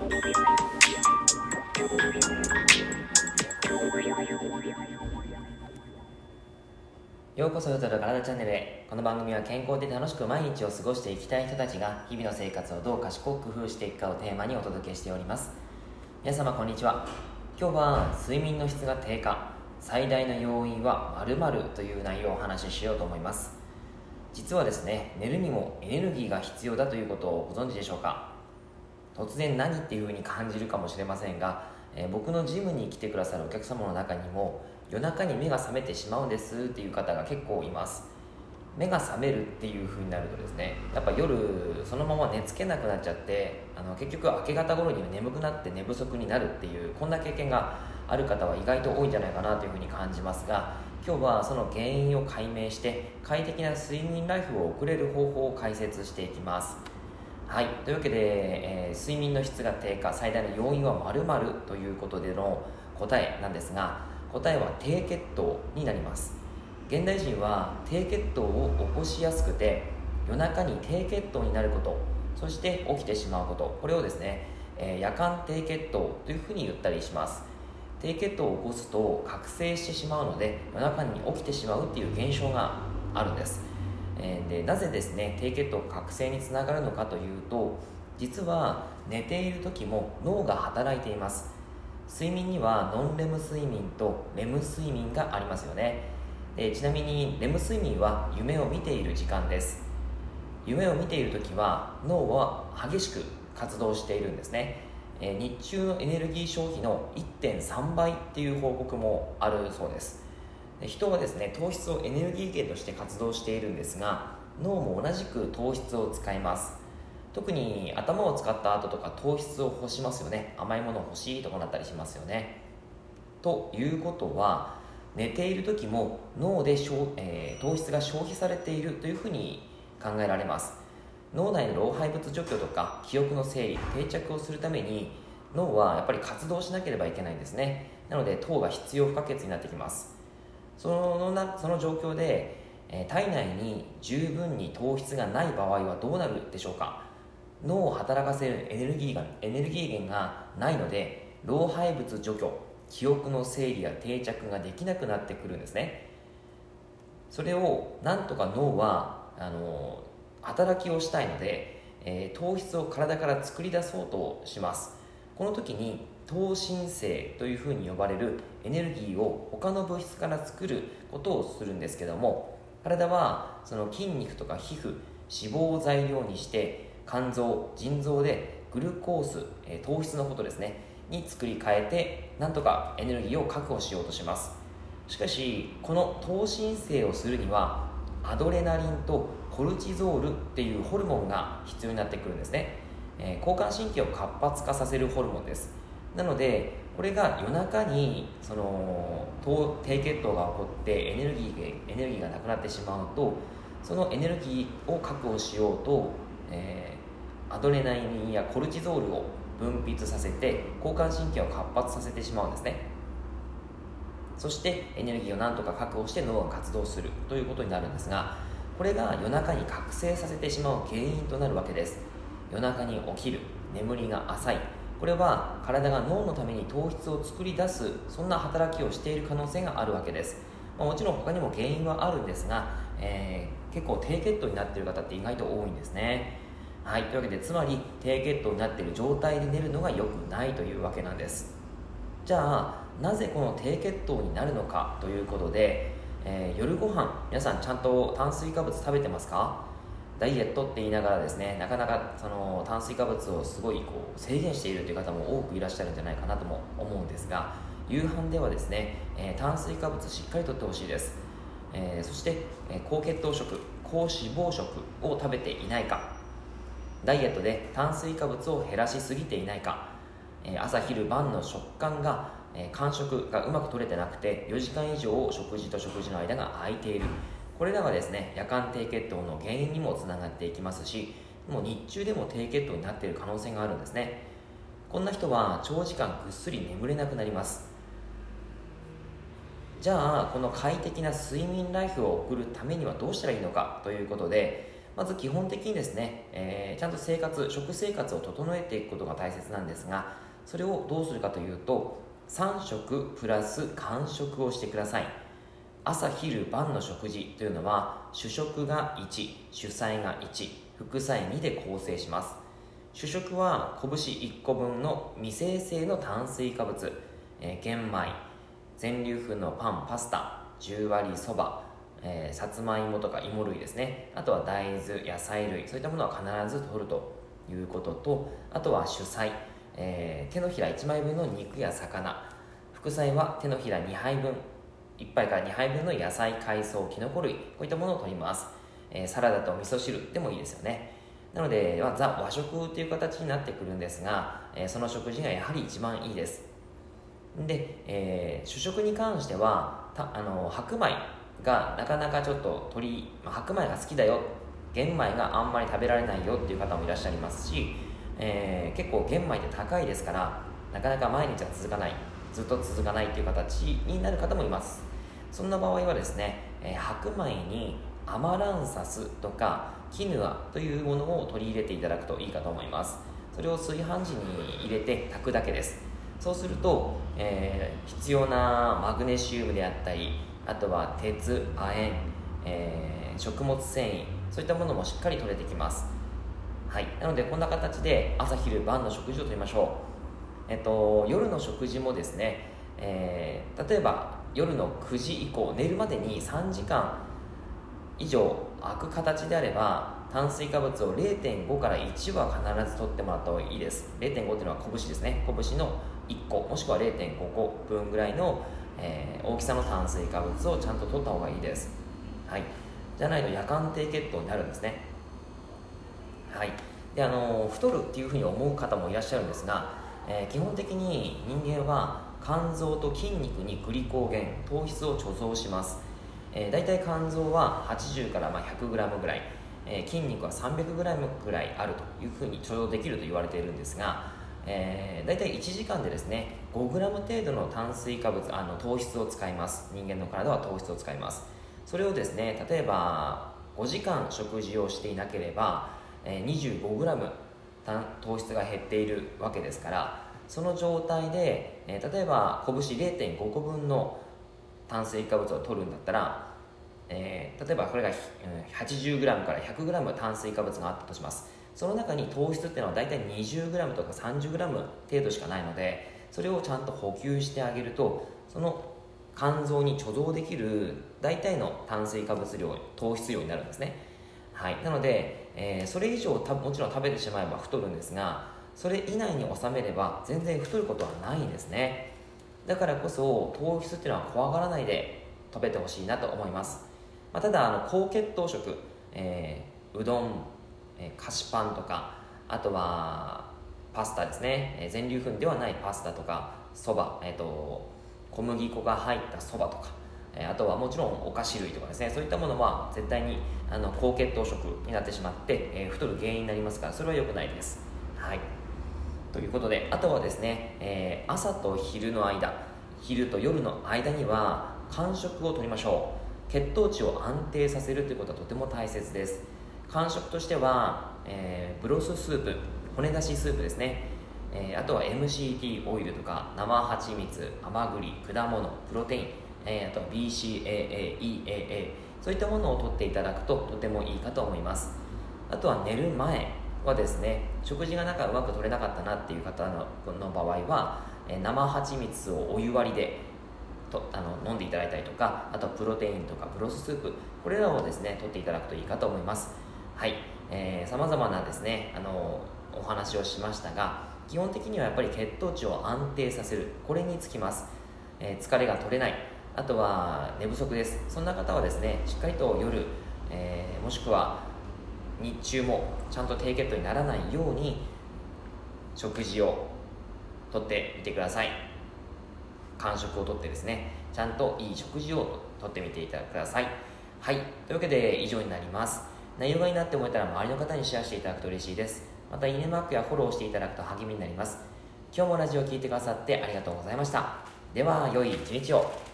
ようこそよとる体チャンネルへ。この番組は健康で楽しく毎日を過ごしていきたい人たちが日々の生活をどう賢く工夫していくかをテーマにお届けしております。皆様こんにちは。今日は睡眠の質が低下。最大の要因は〇〇という内容をお話ししようと思います。実はですね寝るにもエネルギーが必要だということをご存知でしょうか？突然何っていうふうに感じるかもしれませんが、えー、僕のジムに来てくださるお客様の中にも夜中に目が覚めてしまうんですっていう方が結構います。目が覚めるっていう風になるとですねやっぱ夜そのまま寝つけなくなっちゃってあの結局明け方頃には眠くなって寝不足になるっていうこんな経験がある方は意外と多いんじゃないかなというふうに感じますが今日はその原因を解明して快適な睡眠ライフを送れる方法を解説していきます。はい。というわけで、えー、睡眠の質が低下最大の要因は〇〇ということでの答えなんですが答えは低血糖になります。現代人は低血糖を起こしやすくて夜中に低血糖になることそして起きてしまうことこれをですね、えー、夜間低血糖というふうに言ったりします。低血糖を起こすと覚醒してしまうので夜中に起きてしまうっていう現象があるんです、え、でなぜですね低血糖覚醒につながるのかというと実は寝ている時も脳が働いています。睡眠にはノンレム睡眠とレム睡眠がありますよね。でちなみにレム睡眠は夢を見ている時間です。夢を見ている時は脳は激しく活動しているんですね。え日中のエネルギー消費の1.3倍っていう報告もあるそうです。人はですね糖質をエネルギー源として活動しているんですが脳も同じく糖質を使います。特に頭を使った後とか糖質を欲しますよね。甘いもの欲しいとかなったりしますよね。ということは寝ている時も脳で、えー、糖質が消費されているというふうに考えられます。脳内の老廃物除去とか記憶の整理定着をするために脳はやっぱり活動しなければいけないんですね。なので糖が必要不可欠になってきます。そのなその状況で、え、体内に十分に糖質がない場合はどうなるでしょうか？脳を働かせるエネルギーがエネルギー源がないので老廃物除去記憶の整理や定着ができなくなってくるんですね。それをなんとか脳はあの働きをしたいので、えー、糖質を体から作り出そうとします。この時に糖新生というふうに呼ばれるエネルギーを他の物質から作ることをするんですけども体はその筋肉とか皮膚脂肪を材料にして肝臓腎臓でグルコース、え、糖質のことですねに作り変えてなんとかエネルギーを確保しようとします。しかしこの糖新生をするにはアドレナリンとコルチゾールっていうホルモンが必要になってくるんですね、えー、交感神経を活発化させるホルモンです。なのでこれが夜中にその低血糖が起こってエネルギーエネルギーがなくなってしまうとそのエネルギーを確保しようと、えー、アドレナリンやコルチゾールを分泌させて交感神経を活発させてしまうんですね。そしてエネルギーをなんとか確保して脳が活動するということになるんですがこれが夜中に覚醒させてしまう原因となるわけです。夜中に起きる眠りが浅いこれは体が脳のために糖質を作り出すそんな働きをしている可能性があるわけです、まあ、もちろん他にも原因はあるんですが、えー、結構低血糖になっている方って意外と多いんですね。はいというわけでつまり低血糖になっている状態で寝るのが良くないというわけなんです。じゃあなぜこの低血糖になるのかということでえー、夜ご飯皆さんちゃんと炭水化物食べてますか？ダイエットって言いながらですねなかなかその炭水化物をすごいこう制限しているという方も多くいらっしゃるんじゃないかなとも思うんですが夕飯ではですね、えー、炭水化物しっかりとってほしいです、えー、そして、えー、高血糖食高脂肪食を食べていないか。ダイエットで炭水化物を減らしすぎていないか、え朝昼晩の食感がえー、間食がうまく取れてなくて4時間以上食事と食事の間が空いている。これらがですね夜間低血糖の原因にもつながっていきますしもう日中でも低血糖になっている可能性があるんですね。こんな人は長時間ぐっすり眠れなくなります。じゃあこの快適な睡眠ライフを送るためにはどうしたらいいのか？ということでまず基本的にですね、えー、ちゃんと生活食生活を整えていくことが大切なんですがそれをどうするかというと3食プラス間食をしてください。朝昼晩の食事というのは主食が1主菜が1副菜2で構成します。主食は拳1個分の未生成の炭水化物、えー、玄米全粒粉のパンパスタ10割そばえー、さつまいもとか芋類ですね。あとは大豆野菜類そういったものは必ず取るということとあとは主菜、えー、手のひら1枚分の肉や魚副菜は手のひら2杯分1杯から2杯分の野菜海藻きのこ類こういったものを取ります、えー、サラダと味噌汁でもいいですよね。なので、まあ、ザ和食という形になってくるんですが、えー、その食事がやはり一番いいです。で、えー、主食に関してはたあの白米がなかなかちょっと鶏、まあ、白米が好きだよ。玄米があんまり食べられないよっていう方もいらっしゃいますし、えー、結構玄米って高いですからなかなか毎日は続かない。ずっと続かないっていう形になる方もいます。そんな場合はですね、えー、白米にアマランサスとかキヌアというものを取り入れていただくといいかと思います。それを炊飯時に入れて炊くだけです。そうすると、えー、必要なマグネシウムであったりあとは鉄亜鉛、えー、食物繊維そういったものもしっかり取れてきます。はい。なのでこんな形で朝昼晩の食事をとりましょう。えっと夜の食事もですね、えー、例えば夜の9時以降寝るまでに3時間以上空く形であれば炭水化物を0.5から1は必ず取ってもらった方がいいです。0.5っていうのは拳ですね。拳の1個もしくは0.5個分ぐらいのえー、大きさの炭水化物をちゃんと取った方がいいです、はい、じゃないと夜間低血糖になるんですね。はい。であの太るっていうふうに思う方もいらっしゃるんですが、えー、基本的に人間は肝臓と筋肉にグリコーゲン糖質を貯蔵します、えー、大体肝臓は80からま 100g ぐらい、えー、筋肉は 300g ぐらいあるというふうに貯蔵できると言われているんですがえー、大体1時間でですね 5g 程度の炭水化物あの糖質を使います。人間の体は糖質を使います。それをですね例えば5時間食事をしていなければ、えー、25g 糖質が減っているわけですからその状態で、えー、例えば拳0.5個分の炭水化物を取るんだったら、えー、例えばこれが 80g から 100g 炭水化物があったとします。その中に糖質っていうのは大体 20g とか 30g 程度しかないのでそれをちゃんと補給してあげるとその肝臓に貯蔵できる大体の炭水化物量糖質量になるんですね、はい、なので、えー、それ以上たもちろん食べてしまえば太るんですがそれ以内に収めれば全然太ることはないんですね。だからこそ糖質っていうのは怖がらないで食べてほしいなと思います、まあ、ただあの高血糖食、えー、うどんえ菓子パンとかあとはパスタですね、え全粒粉ではないパスタとかそば、えーと、小麦粉が入ったそばとか、えあとはもちろんお菓子類とかですね。そういったものは絶対にあの高血糖食になってしまって、え太る原因になりますからそれは良くないです。はい。ということであとはですね、えー、朝と昼の間昼と夜の間には間食をとりましょう。血糖値を安定させるということはとても大切です。感触としては、えー、ブロススープ骨出しスープですね、えー、あとは MCT オイルとか生蜂蜜甘栗果物プロテイン、えー、あとは BCAA、EAA そういったものを取っていただくととてもいいかと思います。あとは寝る前はですね食事がなんかうまく取れなかったなっていう方のの場合は、えー、生蜂蜜をお湯割りでとあの飲んでいただいたりとかあとプロテインとかブロススープこれらをですね取っていただくといいかと思います。はい。さまざまなですねあのお話をしましたが基本的にはやっぱり血糖値を安定させる。これにつきます、えー、疲れが取れない。あとは寝不足です。そんな方はですねしっかりと夜、えー、もしくは日中もちゃんと低血糖にならないように食事をとってみてください。間食をとってですねちゃんといい食事をとってみていただください。はい。というわけで以上になります。内容がいいなって思えたら周りの方にシェアしていただくと嬉しいです。またいいねマークやフォローしていただくと励みになります。今日もラジオを聴いてくださってありがとうございました。では良い一日を。